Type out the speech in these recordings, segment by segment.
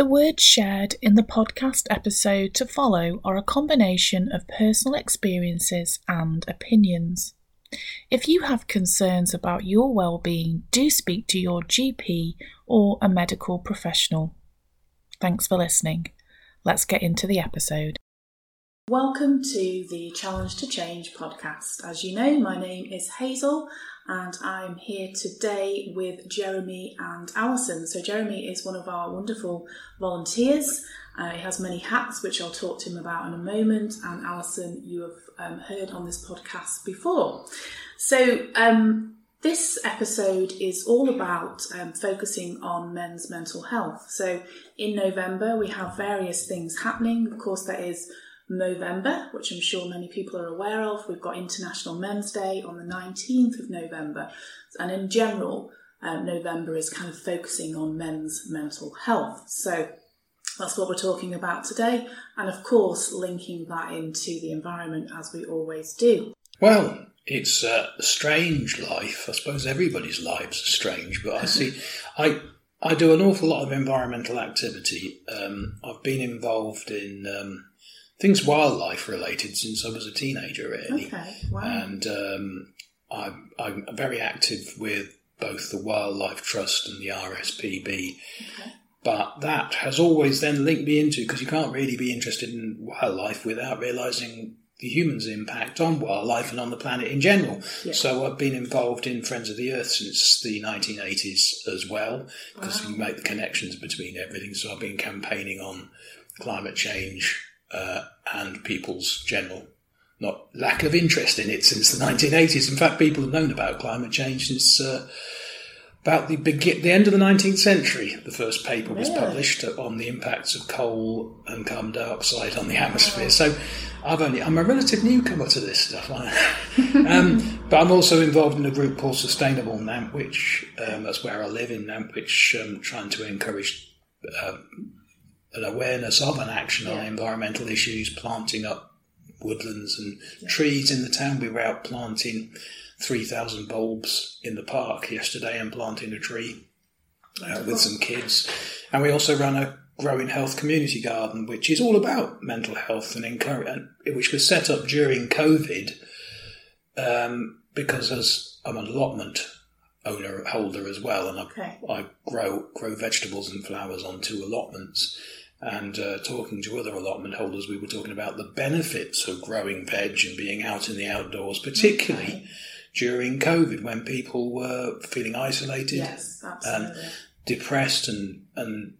The words shared in the podcast episode to follow are a combination of personal experiences and opinions. If you have concerns about your well-being, do speak to your GP or a medical professional. Thanks for listening. Let's get into the episode. Welcome to the Challenge to Change podcast. As you know, my name is Hazel and I'm here today with Jeremy and Alison. So, Jeremy is one of our wonderful volunteers. Uh, he has many hats, which I'll talk to him about in a moment. And Alison, you have um, heard on this podcast before. So, um, this episode is all about um, focusing on men's mental health. So, in November, we have various things happening. Of course, there is Movember, which I'm sure many people are aware of. We've got International Men's Day on the 19th of November. And in general, um, November is kind of focusing on men's mental health. So that's what we're talking about today. And of course, linking that into the environment as we always do. Well, it's a strange life. I suppose everybody's lives are strange, but I see, I, I do an awful lot of environmental activity. Um, I've been involved in um, things wildlife related since I was a teenager, really. Okay, wow. And um, I, I'm very active with both the Wildlife Trust and the RSPB. Okay. But that has always then linked me into because you can't really be interested in wildlife without realizing the human's impact on wildlife and on the planet in general. Yeah. So I've been involved in Friends of the Earth since the 1980s as well because Wow. you make the connections between everything. So I've been campaigning on climate change uh, and people's general not lack of interest in it since the 1980s. In fact, people have known about climate change since uh, about the begin- the end of the 19th century. The first paper was Really? published on the impacts of coal and carbon dioxide on the atmosphere. So I've only I'm a relative newcomer to this stuff. um, but I'm also involved in a group called Sustainable Nantwich. Um, that's where I live in Nantwich, um, trying to encourage um, an awareness of an action on environmental issues, planting up woodlands and trees in the town. We were out planting 3,000 bulbs in the park yesterday and planting a tree uh, with some kids. And we also run a growing health community garden, which is all about mental health and encourage, which was set up during COVID um, because as I'm an allotment owner holder as well, and I, Okay. I grow grow vegetables and flowers on two allotments. And uh, talking to other allotment holders, we were talking about the benefits of growing veg and being out in the outdoors, particularly during COVID when people were feeling isolated, Yes, absolutely. depressed, and and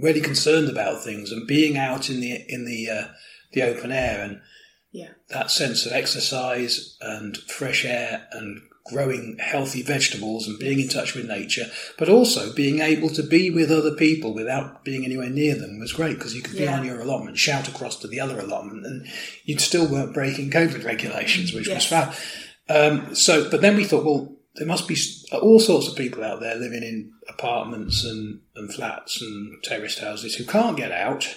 really concerned about things, and being out in the in the uh, the open air and yeah. that sense of exercise and fresh air and growing healthy vegetables and being in touch with nature, but also being able to be with other people without being anywhere near them was great because you could be on your allotment, shout across to the other allotment, and you'd still weren't breaking COVID regulations, which was Yes. fab. Um, so, but then we thought, well, there must be all sorts of people out there living in apartments and, and flats and terraced houses who can't get out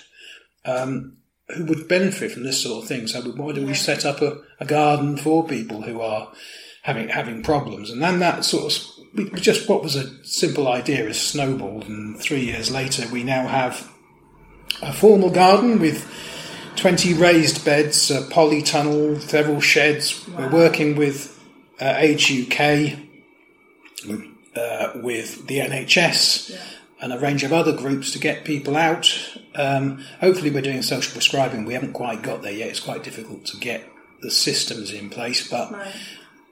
um, who would benefit from this sort of thing. So why do Yeah. we set up a, a garden for people who are having having problems? And then that sort of just what was a simple idea has snowballed, and three years later we now have a formal garden with. 20 raised beds, a polytunnel, several sheds. We're working with uh, Age UK, uh, with the NHS, Yeah. and a range of other groups to get people out. Um, hopefully, we're doing social prescribing. We haven't quite got there yet. It's quite difficult to get the systems in place, but Right.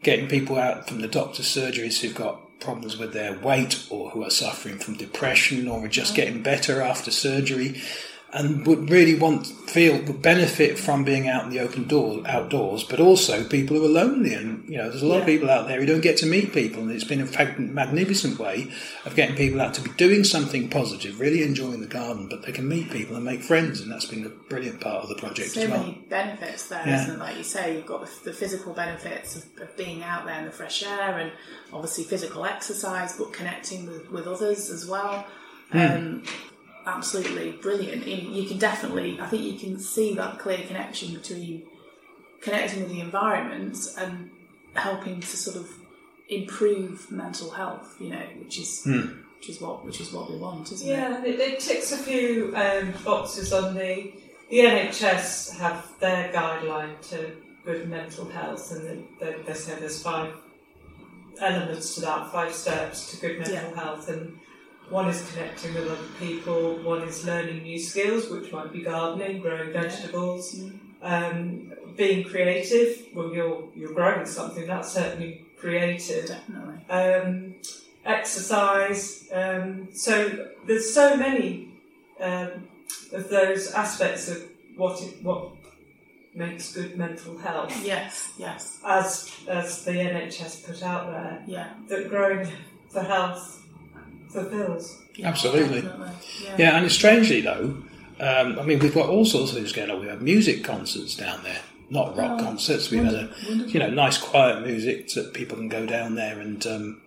Getting people out from the doctor's surgeries who've got problems with their weight or who are suffering from depression or are just oh. getting better after surgery and would really want feel would benefit from being out in the open door outdoors but also people who are lonely and you know there's a lot of people out there who don't get to meet people and it's been a magnificent way of getting people out to be doing something positive really enjoying the garden but they can meet people and make friends and that's been a brilliant part of the project So as well many benefits there, Yeah. not it? Like you say, you've got the, physical benefits of, of being out there in the fresh air and obviously physical exercise, but connecting with, with others as well. Hmm. Um, absolutely brilliant. You you can definitely, I think you can see that clear connection between connecting with the environment and helping to sort of improve mental health, you know, which is which is what which is what we want, isn't Yeah, it? and it, it ticks a few um, boxes on the the NHS have their guideline to good mental health, and they, they, they say there's five elements to that, five steps to good mental Yeah. health, and one is connecting with other people, one is learning new skills, which might be gardening, growing vegetables, Mm. um, being creative. Well, you're you're growing something that's certainly creative Definitely. um, exercise. Um, so there's so many um, of those aspects of what it, what makes good mental health, Yes, yes, as as the NHS put out there, yeah. that growing for health fulfills. yeah Absolutely. Yeah. Yeah, and strangely though, um, I mean, we've got all sorts of things going on. We have music concerts down there, not rock Oh, concerts. We've had a, you know, nice quiet music so that people can go down there and um,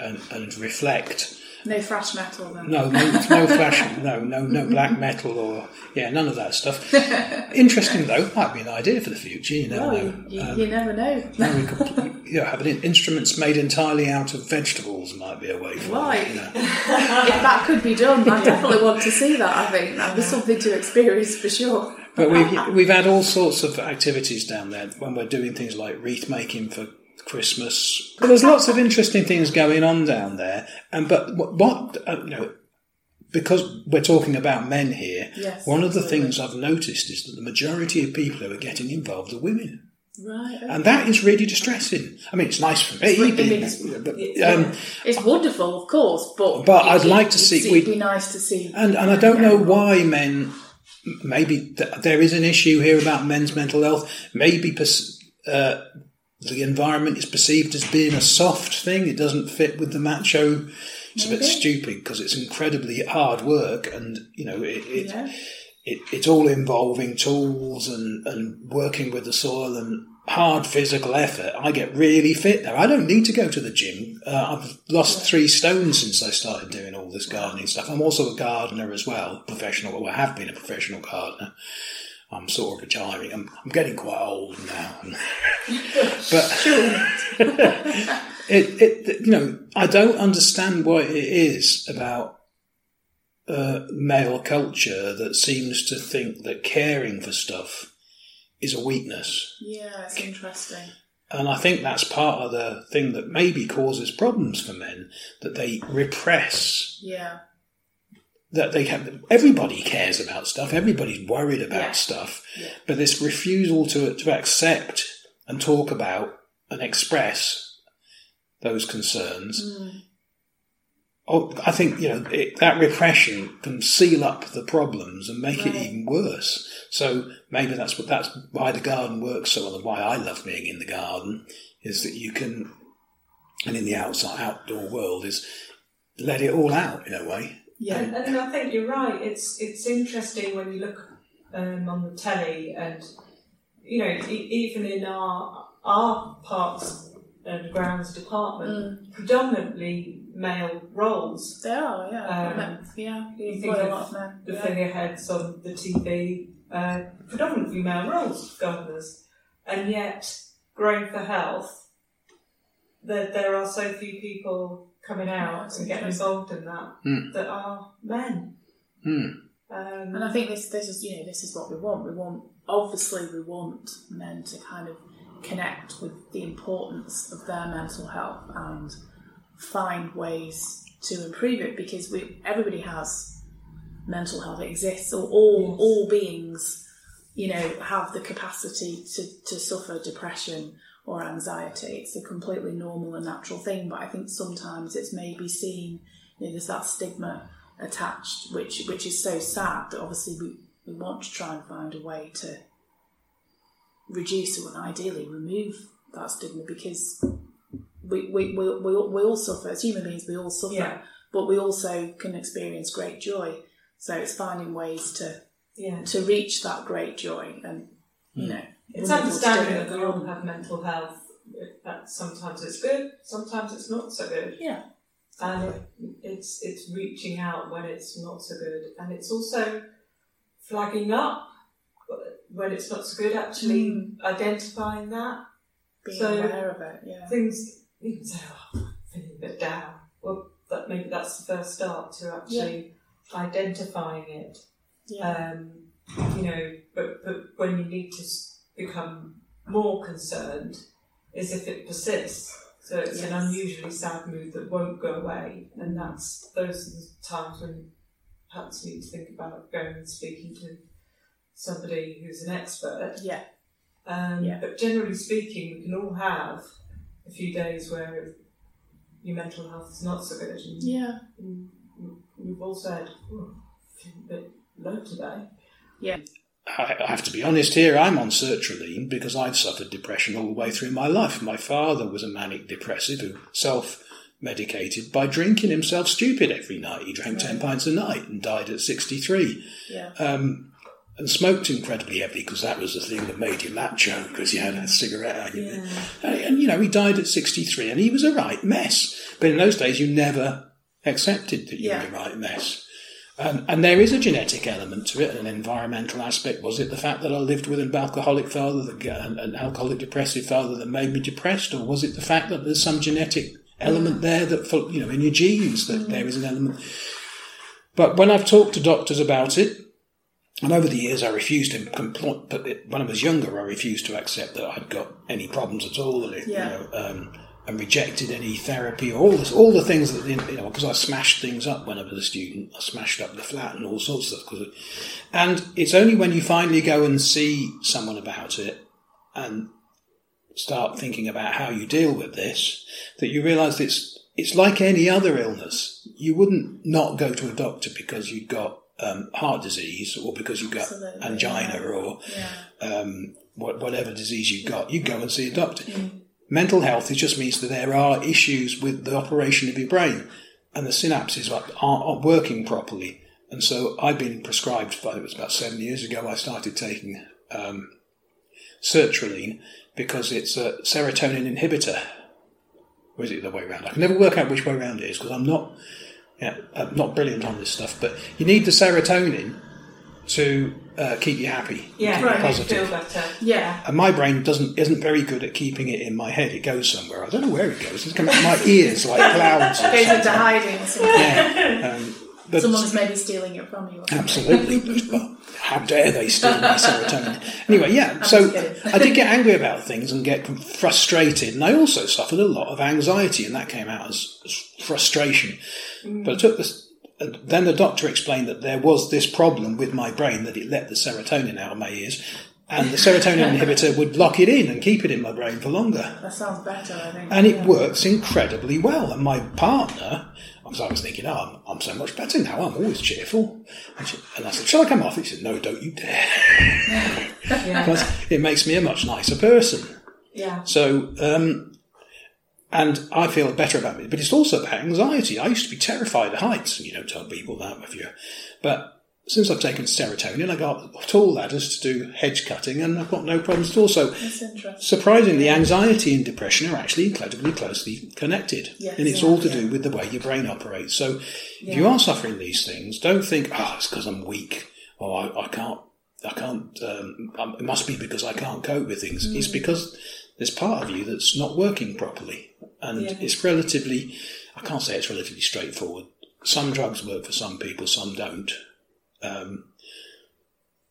and, and reflect. No thrash metal then. No, no, no flash, no, no, no black metal or yeah, none of that stuff. Interesting though, might be an idea for the future. You never Well, know. you, Um, you never know. no, could, you know, having instruments made entirely out of vegetables might be a way forward. Right. You know. if that could be done, I definitely want to see that. I think that'd be something to experience for sure. But we've we've had all sorts of activities down there when we're doing things like wreath making for Christmas. But there's lots of interesting things going on down there. And but what, what uh, you know, because we're talking about men here, Yes, one of the absolutely. things I've noticed is that the majority of people who are getting involved are women. Right. okay. And that is really distressing. I mean, it's nice for me, It's- being- it's- but, um, It's wonderful, of course, but But it- I'd like to see- It'd we'd- be nice to see. And and I don't know why men. Maybe th- there is an issue here about men's mental health. Maybe pers- uh, the environment is perceived as being a soft thing. It doesn't fit with the macho. It's a bit stupid because it's incredibly hard work, and you know it. it, Yeah. it it's all involving tools and, and working with the soil and hard physical effort. I get really fit there. I don't need to go to the gym. Uh, I've lost three stones since I started doing all this gardening stuff. I'm also a gardener as well, professional. Well, I have been a professional gardener. I'm sort of retiring. I'm, I'm getting quite old now. but it, it, you know, I don't understand what it is about uh, male culture that seems to think that caring for stuff is a weakness. Yeah, it's interesting. And I think that's part of the thing that maybe causes problems for men that they repress. Yeah. That they have, everybody cares about stuff, everybody's worried about Yeah. stuff, Yeah. but this refusal to, to accept and talk about and express those concerns Mm. Oh, I think you know it, that repression can seal up the problems and make it even worse. So maybe that's what that's why the garden works so well, and why I love being in the garden is that you can, and in the outside outdoor world is let it all out in a way. Yeah. And, and I think you're right. It's it's interesting when you look um, on the telly, and you know, e- even in our our parks and grounds department, predominantly male roles. They are, yeah. Um, Men- yeah, you think of men. The yeah. figureheads on the TV, uh, predominantly male roles, gardeners, and yet growing for health. There, there are so few people coming out and getting involved in that Hmm. that are men. Hmm. Um, And I think this this is you know this is what we want. We want obviously we want men to kind of connect with the importance of their mental health and find ways to improve it because we everybody has mental health. It exists. Or all Yes. all beings, you know, have the capacity to, to suffer depression or anxiety. It's a completely normal and natural thing. But I think sometimes it's maybe seen, you know, there's that stigma attached, which which is so sad that obviously we, we want to try and find a way to reduce or ideally remove that stigma because we, we, we, we, all- we all suffer, as human beings, we all suffer, Yeah. but we also can experience great joy. So it's finding ways to, yeah. to reach that great joy and, you hmm. know, It's wonderful to do understanding that we all have mental health. That sometimes it's good, sometimes it's not so good, Yeah, and it, it's it's reaching out when it's not so good, and it's also flagging up when it's not so good. Actually, Mm. identifying that being So- aware of it, yeah. things you can say, "Oh, I'm feeling a bit down." Well, that maybe that's the first start to actually identifying it. Yeah. Um, you know, but but when you need to become more concerned is if it persists. So it's an unusually sad mood that won't go away, and that's those are the times when perhaps you need to think about going and speaking to somebody who's an expert. yeah. Um, Yeah. But generally speaking, we can all have a few days where your mental health is not so good, and Yeah. and we've all said, oh, I feel a bit low today. I I have to be honest here, I'm on sertraline because I've suffered depression all the way through my life. My father was a manic depressive who self medicated by drinking himself stupid every night. He drank 10 pints a night and died at 63. Yeah. Um, and smoked incredibly heavily because that was the thing that made you macho because you had a cigarette. And, and, you know, he died at 63 and he was a right mess. But in those days, you never accepted that you Yeah. were a right mess. Um, and there is a genetic element to it, an environmental aspect. Was it the fact that I lived with an alcoholic father, that, an, an alcoholic depressive father that made me depressed, or was it the fact that there's some genetic element there that, you know, in your genes that there is an element? But when I've talked to doctors about it, and over the years I refused to compl- but it, when I was younger, I refused to accept that I'd got any problems at all, and it, Yeah. you know, um, and rejected any therapy or all this, all the things that you know, because I smashed things up when I was a student. I smashed up the flat and all sorts of stuff. of- And it's only when you finally go and see someone about it and start thinking about how you deal with this that you realise it's it's like any other illness. You wouldn't not go to a doctor because you've got um, heart disease or because you've got Absolutely, angina yeah. or Yeah. um, what, whatever disease you've got, you go and see a doctor. Mental health, it just means that there are issues with the operation of your brain and the synapses aren't, aren't working properly. And so I've been prescribed, it was about seven years ago, I started taking um, sertraline because it's a serotonin inhibitor. Or is it the way around? I can never work out which way around it is because I'm not, yeah, I'm not brilliant on this stuff. But you need the serotonin to uh, keep you happy, Yeah, keep right, you positive. feel better. Yeah. And my brain doesn't isn't very good at keeping it in my head. It goes somewhere. I don't know where it goes. It's coming out my ears like clouds. or Goes into hiding. Yeah. Um, but Someone's maybe stealing it from you. Absolutely. But, well, how dare they steal my serotonin? Anyway, yeah. just So. I did get angry about things and get frustrated, and I also suffered a lot of anxiety, and that came out as, as frustration. But I took this. And Then the doctor explained that there was this problem with my brain that it let the serotonin out of my ears, and the serotonin inhibitor would lock it in and keep it in my brain for longer. That sounds better, I think. And it Yeah. works incredibly well. And my partner, because I was thinking, oh, I'm, I'm so much better now. I'm always cheerful. And, she, and I said, shall I come off? He said, no, don't you dare. Yeah, Because it makes me a much nicer person. yeah, So, um, and I feel better about it. But it's also about anxiety. I used to be terrified of heights. And you don't tell people that if you But since I've taken serotonin, I got tall ladders to do hedge cutting and I've got no problems at all. So Surprisingly, anxiety and depression are actually incredibly closely connected. Yes. and it's Yeah, all to yeah. do with the way your brain operates. So if you are suffering these things, don't think, oh, it's because I'm weak or I, I can't, I can't, um, um, it must be because I can't cope with things. Mm. It's because there's part of you that's not working properly. And Yeah. it's relatively, I can't say it's relatively straightforward. Some drugs work for some people, some don't. Um,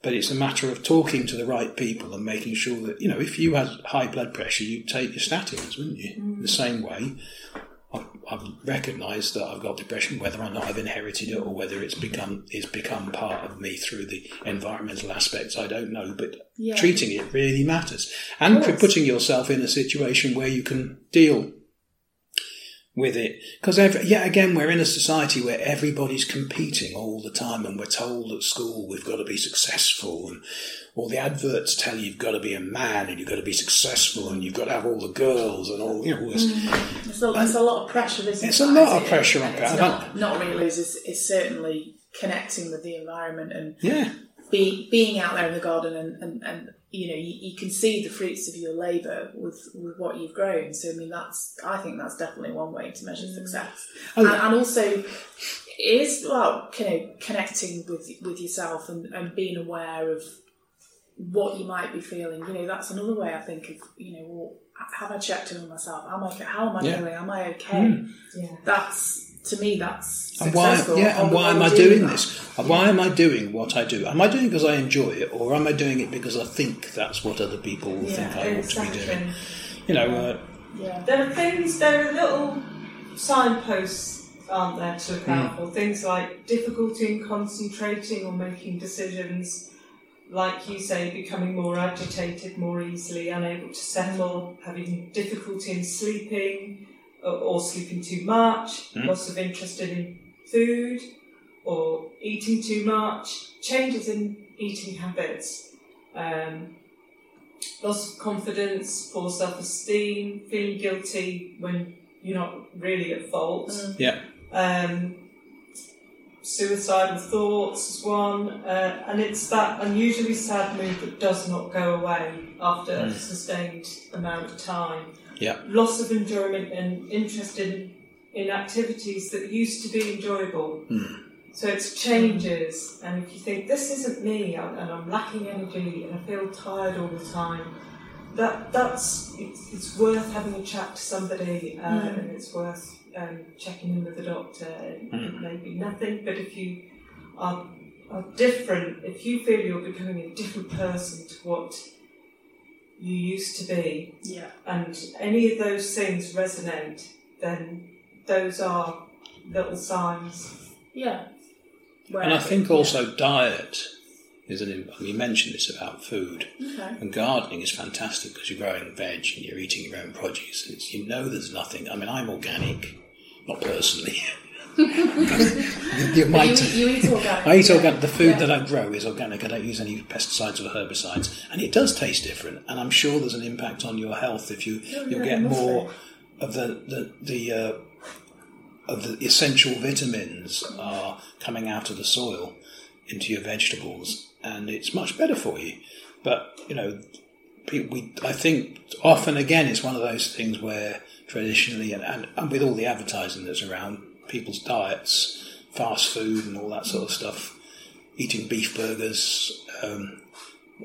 but it's a matter of talking to the right people and making sure that, you know, if you had high blood pressure, you'd take your statins, wouldn't you? The same way, I've, I've recognised that I've got depression, whether or not I've inherited it or whether it's become it's become part of me through the environmental aspects, I don't know. But Yeah. treating it really matters. And putting yourself in a situation where you can deal with it. Because, yet again, we're in a society where everybody's competing all the time, and we're told at school we've got to be successful, and all the adverts tell you you've got to be a man and you've got to be successful, and you've got to have all the girls and all, you know, all this. Mm. It's a, it's a lot of pressure, isn't It's it? a lot of pressure on people. not, not really. It's, it's certainly connecting with the environment and Yeah, be, being out there in the garden and, and, and you know you, you can see the fruits of your labour with, with what you've grown. So I mean that's I think that's definitely one way to measure success. Oh, and, and also is well you know connecting with with yourself and, and being aware of what you might be feeling. You know that's another way I think of you know well have I checked in on myself? Am I how am I Yeah. feeling? Am I okay? Mm. yeah. that's to me, that's And why, successful. yeah, and why am I do doing that. this? Why am I doing what I do? Am I doing it because I enjoy it, or am I doing it because I think that's what other people will think I ought to be doing? You know, uh, Yeah. There are things, there are little signposts, aren't there, to look out for. Things like difficulty in concentrating or making decisions, like you say, becoming more agitated more easily, unable to settle, having difficulty in sleeping or, or sleeping too much, loss of interest in food or eating too much, changes in eating habits. Um, loss of confidence, poor self esteem, feeling guilty when you're not really at fault. yeah, Um, suicidal thoughts is one, uh, and it's that unusually sad mood that does not go away after a sustained amount of time. Yeah, Loss of enjoyment and interest in, in activities that used to be enjoyable. So it's changes, and if you think this isn't me, and and I'm lacking energy, and I feel tired all the time, that that's it's, it's worth having a chat to somebody, uh, and it's worth um, checking in with the doctor. It may be nothing, but if you are, are different, if you feel you're becoming a different person to what you used to be, Yeah. and any of those things resonate, then those are little signs. Yeah. Where- and I think yeah. also diet is an. im- You mentioned this about food. Okay. And gardening is fantastic because you're growing veg and you're eating your own produce, and it's, you know there's nothing. I mean, I'm organic, not personally. you you, you eat organic. I eat yeah. organic. The food Yeah. that I grow is organic. I don't use any pesticides or herbicides, and it does taste different. And I'm sure there's an impact on your health if you you'll yeah, get more of the the the. Uh, of the essential vitamins are coming out of the soil into your vegetables, and it's much better for you. But you know, we I think often again it's one of those things where traditionally and, and, and with all the advertising that's around people's diets, fast food and all that sort of stuff, eating beef burgers. Um,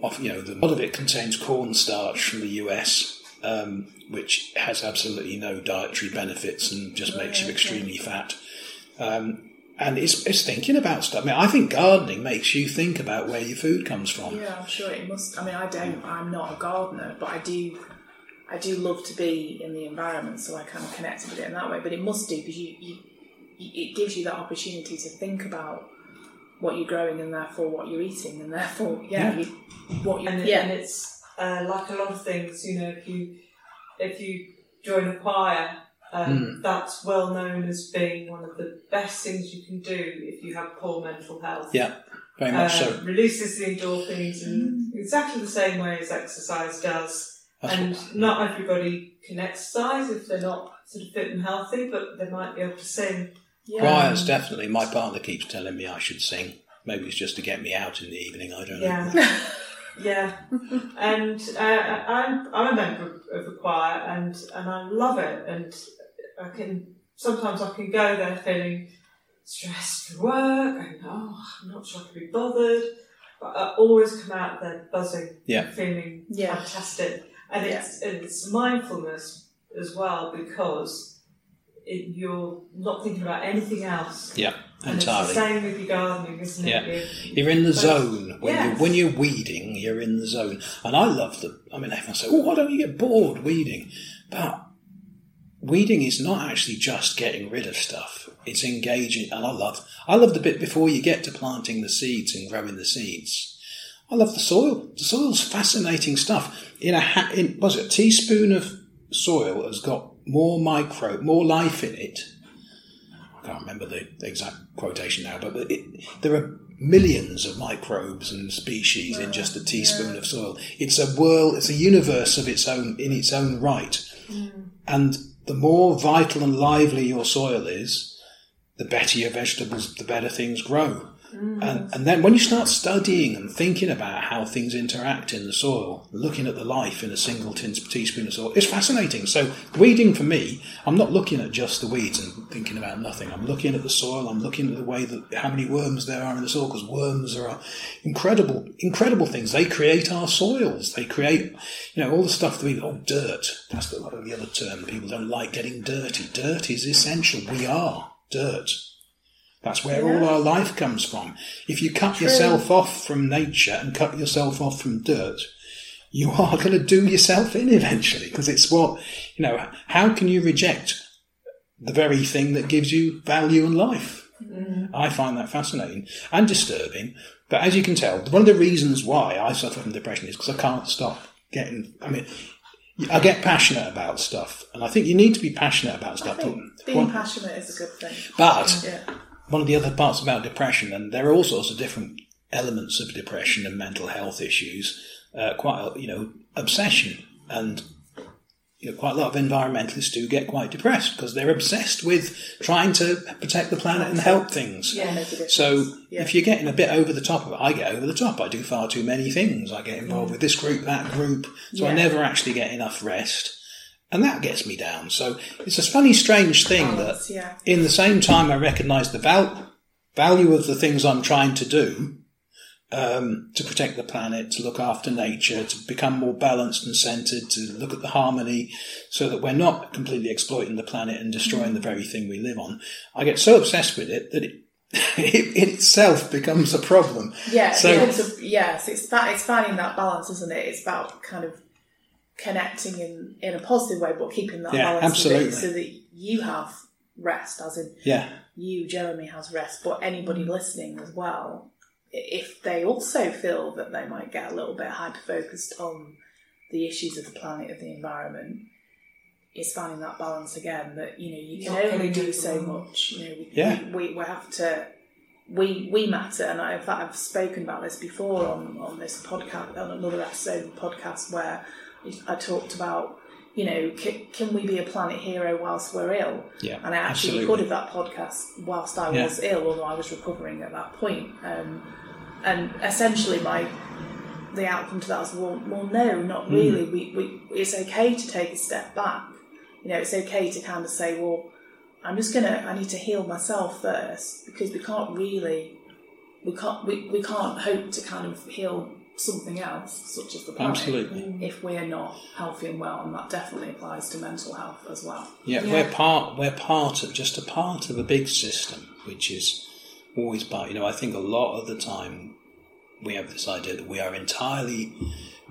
often, you know, the, a lot of it contains cornstarch from the US, um, which has absolutely no dietary benefits and just makes you extremely fat. Um, and it's, it's thinking about stuff. I mean, I think gardening makes you think about where your food comes from. Yeah, I'm sure it must. I mean, I don't. I'm not a gardener, but I do. I do love to be in the environment, so I kind of connect with it in that way. But it must do because you, you, it gives you that opportunity to think about what you're growing and therefore what you're eating, and therefore, yeah, Yeah. You, what you, and, yeah, and it's uh, like a lot of things. You know, if you if you join a choir, um, that's well known as being one of the best things you can do if you have poor mental health. Yeah, very much Uh, so. Releases the endorphins in exactly the same way as exercise does. That's and what- not everybody can exercise if they're not sort of fit and healthy, but they might be able to sing. Yeah. Choirs, definitely. My partner keeps telling me I should sing. Maybe it's just to get me out in the evening. I don't know. Yeah. yeah. And uh, I'm, I'm a member of a choir and, and I love it. And I can, sometimes I can go there feeling stressed for work and, oh, I'm not sure I can be bothered. But I always come out there buzzing, Yeah. feeling Yeah. fantastic. And it's, it's mindfulness as well because it, you're not thinking about anything else. Yeah, And it's the entirely. same with your gardening, isn't Yeah. it? You- You're in the zone when Yes. you when you're weeding. You're in the zone, and I love the. I mean, everyone say, "Oh, why don't you get bored weeding?" But weeding is not actually just getting rid of stuff. It's engaging, and I love. I love the bit before you get to planting the seeds and growing the seeds. I love the soil. The soil's fascinating stuff. In a ha- in was it a teaspoon of soil has got more micro, more life in it I can't remember the, the exact quotation now, but it, there are millions of microbes and species in just a teaspoon of soil. It's a world, it's a universe of its own in its own right. Mm. And the more vital and lively your soil is, the better your vegetables, the better things grow. And, mm. and then when you start studying and thinking about how things interact in the soil, looking at the life in a single teaspoon of soil, it's fascinating. So weeding for me, I'm not looking at just the weeds and thinking about nothing. I'm looking at the soil. I'm looking at the way that how many worms there are in the soil because worms are incredible, incredible things. They create our soils. They create, you know, all the stuff that we oh dirt. That's the, the other term. People don't like getting dirty. Dirt is essential. We are dirt. That's where all our life comes from. If you cut yourself off from nature and cut yourself off from dirt, you are going to do yourself in eventually because it's what, you know, how can you reject the very thing that gives you value and life? Mm-hmm. I find that fascinating and disturbing. But as you can tell, one of the reasons why I suffer from depression is because I can't stop getting, I mean, I get passionate about stuff, and I think you need to be passionate about stuff. being one, passionate is a good thing. but Yeah. One of the other parts about depression, and there are all sorts of different elements of depression and mental health issues. Uh, quite, a, you know, obsession, and you know, quite a lot of environmentalists do get quite depressed because they're obsessed with trying to protect the planet and help things. Yeah, makes a difference. So Yeah. if you're getting a bit over the top of it, I get over the top. I do far too many things. I get involved with this group, that group, so I never actually get enough rest, and that gets me down. So it's a funny, strange thing Balance, that, yeah. in the same time, I recognise the val- value of the things I'm trying to do. Um, to protect the planet, to look after nature, to become more balanced and centered, to look at the harmony so that we're not completely exploiting the planet and destroying the very thing we live on. I get so obsessed with it that it, it in itself becomes a problem. Yeah, So- a, yes, it's that it's finding that balance, isn't it? It's about kind of connecting in in a positive way, but keeping that Yeah, balance absolutely. so that you have rest, as in Yeah, you, Jeremy, has rest, but anybody listening as well, if they also feel that they might get a little bit hyper focused on the issues of the planet, of the environment, is finding that balance again that you know you can Not only do so much. You know, we, Yeah. we, we, we have to. We, we matter, and I, in fact, I've spoken about this before on, on this podcast, on another episode of the podcast where I talked about, you know, can, can we be a planet hero whilst we're ill? yeah, And I actually absolutely. recorded that podcast whilst I Yeah. was ill, although I was recovering at that point. Um, and essentially, my the outcome to that was, well, well no, not Hmm. really. We, we, it's okay to take a step back. You know, it's okay to kind of say, well, I'm just gonna, I need to heal myself first because we can't really, we can't, we, we can't hope to kind of heal something else, such as the planet, Absolutely. if we're not healthy and well, and that definitely applies to mental health as well. Yeah, Yeah. we're part. We're part of just a part of a big system, which is always part. You know, I think a lot of the time we have this idea that we are entirely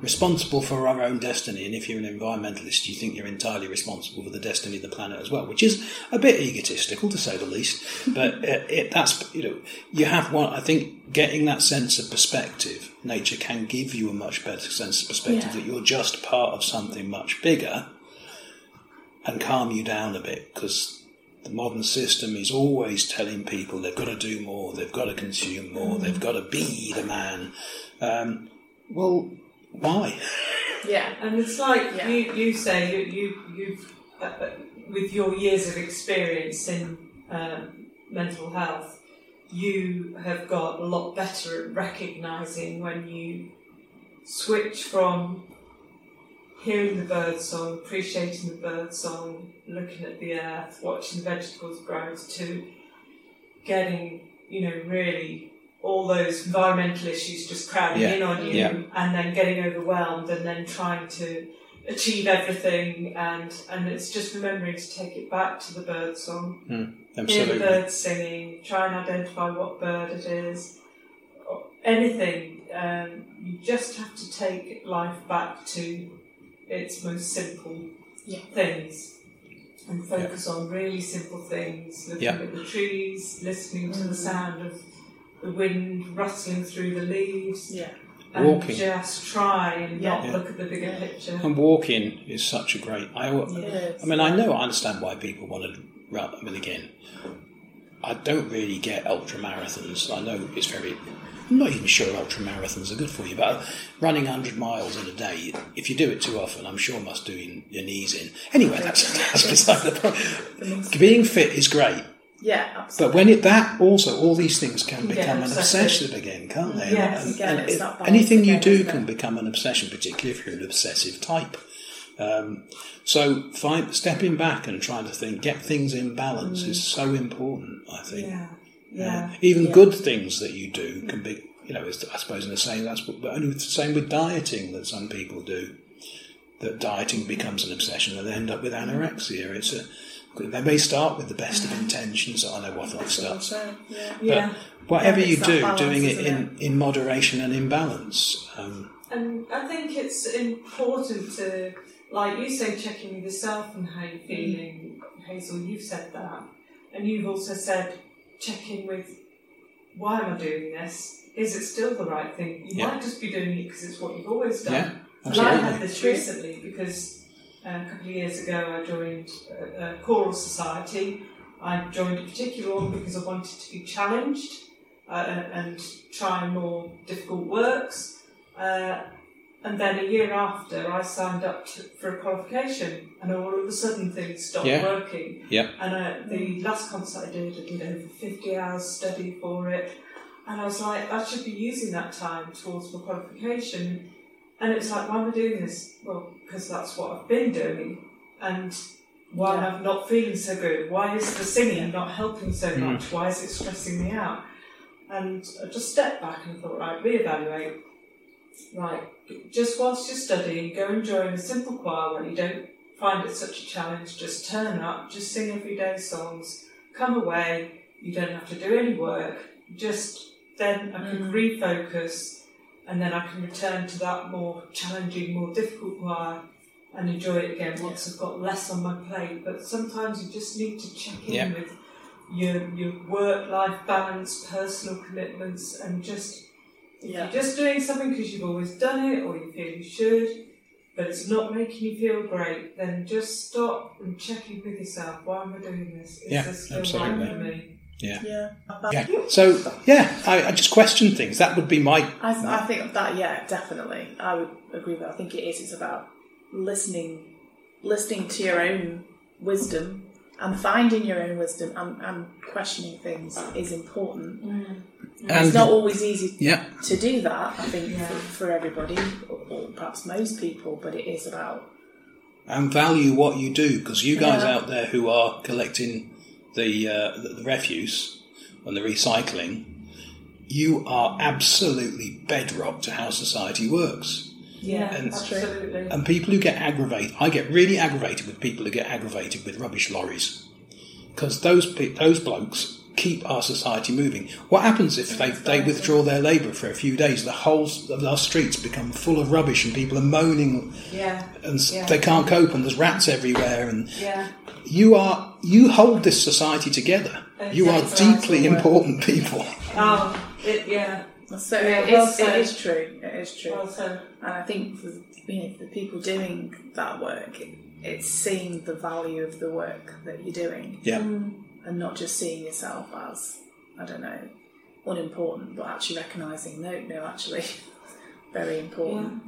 responsible for our own destiny, and if you're an environmentalist, you think you're entirely responsible for the destiny of the planet as well, which is a bit egotistical to say the least. But it, it, that's you know, you have one. I think getting that sense of perspective, nature can give you a much better sense of perspective Yeah. that you're just part of something much bigger and calm you down a bit because the modern system is always telling people they've got to do more, they've got to consume more, they've got to be the man. Um, well, why? Yeah. And it's like Yeah. you, you say you, you you've uh, uh, with your years of experience in um, mental health, you have got a lot better at recognizing when you switch from hearing the bird song, appreciating the bird song, looking at the earth, watching the vegetables grow, to getting you know really all those environmental issues just crowding Yeah, in on you, yeah. and then getting overwhelmed, and then trying to achieve everything, and and it's just remembering to take it back to the bird song, hear the Absolutely. birds singing, try and identify what bird it is, anything. Um, you just have to take life back to its most simple Yeah. things. And focus on really simple things, looking Yeah. at the trees, listening to the Mm. sound of the wind rustling through the leaves, Yeah. and Walking. just try and Yeah. not Yeah. look at the bigger Yeah. picture. And walking is such a great. I, al- I mean, I know, I understand why people want to run. I mean, again, I don't really get ultra marathons. I know it's very. I'm not even sure ultra marathons are good for you, but running 100 miles in a day, if you do it too often, I'm sure must do your- your knees in. Anyway, that's, that's beside the point. Being fit is great, Yeah, but when it that also all these things can become an obsessive. obsessive again, can't they? Yes, and, again, and it's it- anything you do can become an obsession, particularly if you're an obsessive type. Um, so, find, stepping back and trying to think, get things in balance is so important. I think. Yeah, Uh, yeah. even Yeah. good things that you do can be, you know, it's, I suppose in the same that's what, but only the same with dieting that some people do. That dieting becomes an obsession and they end up with anorexia. It's a They may start with the best of intentions, unorthodox stuff. So, yeah. Yeah. Whatever Yeah, you do, balance, doing it isn't in, in moderation and in balance. Um, And I think it's important to, like you say, checking with yourself and how you're feeling. Hazel, you've said that. And you've also said checking with why am I doing this? Is it still the right thing? You Yeah. might just be doing it because it's what you've always done. yeah, And I had absolutely. this recently because a couple of years ago I joined a, a choral society. I joined a particular one because I wanted to be challenged uh, and try more difficult works. Uh, and then a year after, I signed up to, for a qualification, and all of a sudden things stopped Yeah. working. Yeah. And uh, the last concert I did, I did over 50 hours study for it. And I was like, I should be using that time towards my qualification. And it's like, why am I doing this? Well, because that's what I've been doing. And why Yeah. am I not feeling so good? Why is the singing not helping so Mm. much? Why is it stressing me out? And I just stepped back and thought, right, reevaluate. Right, just whilst you're studying, go and join a simple choir when you don't find it such a challenge. Just turn up, just sing everyday songs, come away. You don't have to do any work. Just then I can refocus and then I can return to that more challenging, more difficult choir and enjoy it again once I've got less on my plate. But sometimes you just need to check in Yeah. with your your work life balance, personal commitments, and just if Yeah. you're just doing something because you've always done it or you feel you should, but it's not making you feel great, then just stop and check in with yourself. Why am I doing this? Is Yeah, this still absolutely. right for me? Yeah. Yeah. Yeah. So, yeah, I, I just question things. That would be my. I, th- I think that yeah, definitely. I would agree with. That. I think it is. It's about listening, listening to your own wisdom and finding your own wisdom and, and questioning things is important. Mm. And it's not always easy yeah, to do that. I think Yeah. for, for everybody, or, or perhaps most people, but it is about and value what you do because you guys Yeah. out there who are collecting the, uh, the refuse and the recycling, you are absolutely bedrock to how society works. Yeah, And- absolutely. And people who get aggravated, I get really aggravated with people who get aggravated with rubbish lorries because those those blokes keep our society moving. What happens if they, they withdraw their labour for a few days? The whole of our streets become full of rubbish and people are moaning yeah, and Yeah. they can't cope and there's rats everywhere and yeah. you are you hold this society together. You are deeply important people. Mm. Oh, it, yeah. so. Yeah, it, well is, it is true. It is true. Well, And I think for you know, the people doing that work, it, it's seeing the value of the work that you're doing Yeah. And not just seeing yourself as, I don't know, unimportant, but actually recognising, no, no, actually, very yeah. important.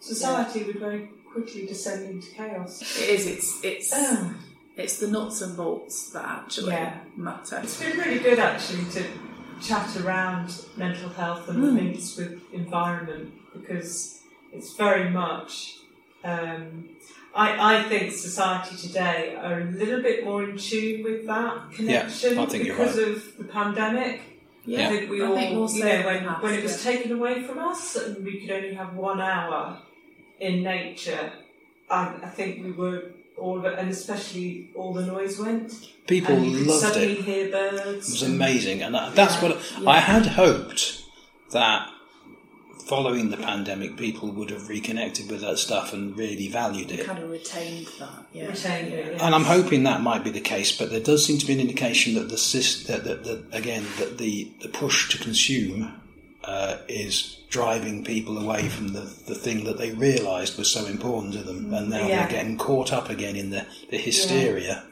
society would very quickly descend into chaos. It is, it's, it's, it's the nuts and bolts that actually Yeah. matter. It's been really good actually to chat around mental health and Mm. links with environment because it's very much. Um, I, I think society today are a little bit more in tune with that connection I think you're because of the pandemic. Yeah, I think we I all, think more so you know, when, perhaps, when it was yeah. taken away from us and we could only have one hour in nature, I, I think we were all of it, and especially all the noise went. People and you could loved suddenly it. hear It was amazing, and that- that's Yeah. what I had hoped that following the pandemic, people would have reconnected with that stuff and really valued it. kind of retained that. Yeah. Retained it, yeah. And I'm hoping that might be the case, but there does seem to be an indication that the that, that, that again that the, the push to consume uh, is driving people away from the, the thing that they realised was so important to them, and now Yeah. they're getting caught up again in the, the hysteria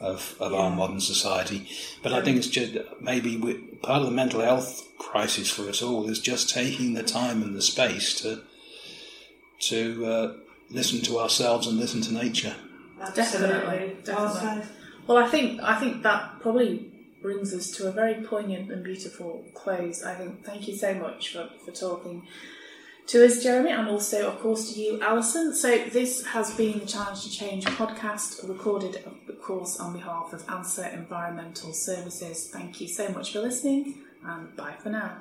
of, of our modern society. But I think it's just maybe we, part of the mental health crisis for us all is just taking the time and the space to to uh, listen to ourselves and listen to nature. Absolutely. Definitely, Well definitely. Well, I think I think that probably brings us to a very poignant and beautiful close. I think thank you so much for, for talking to us, Jeremy, and also, of course, to you, Alison. So this has been the Challenge to Change podcast, recorded, of course, on behalf of Ansa Environmental Services. Thank you so much for listening, and bye for now.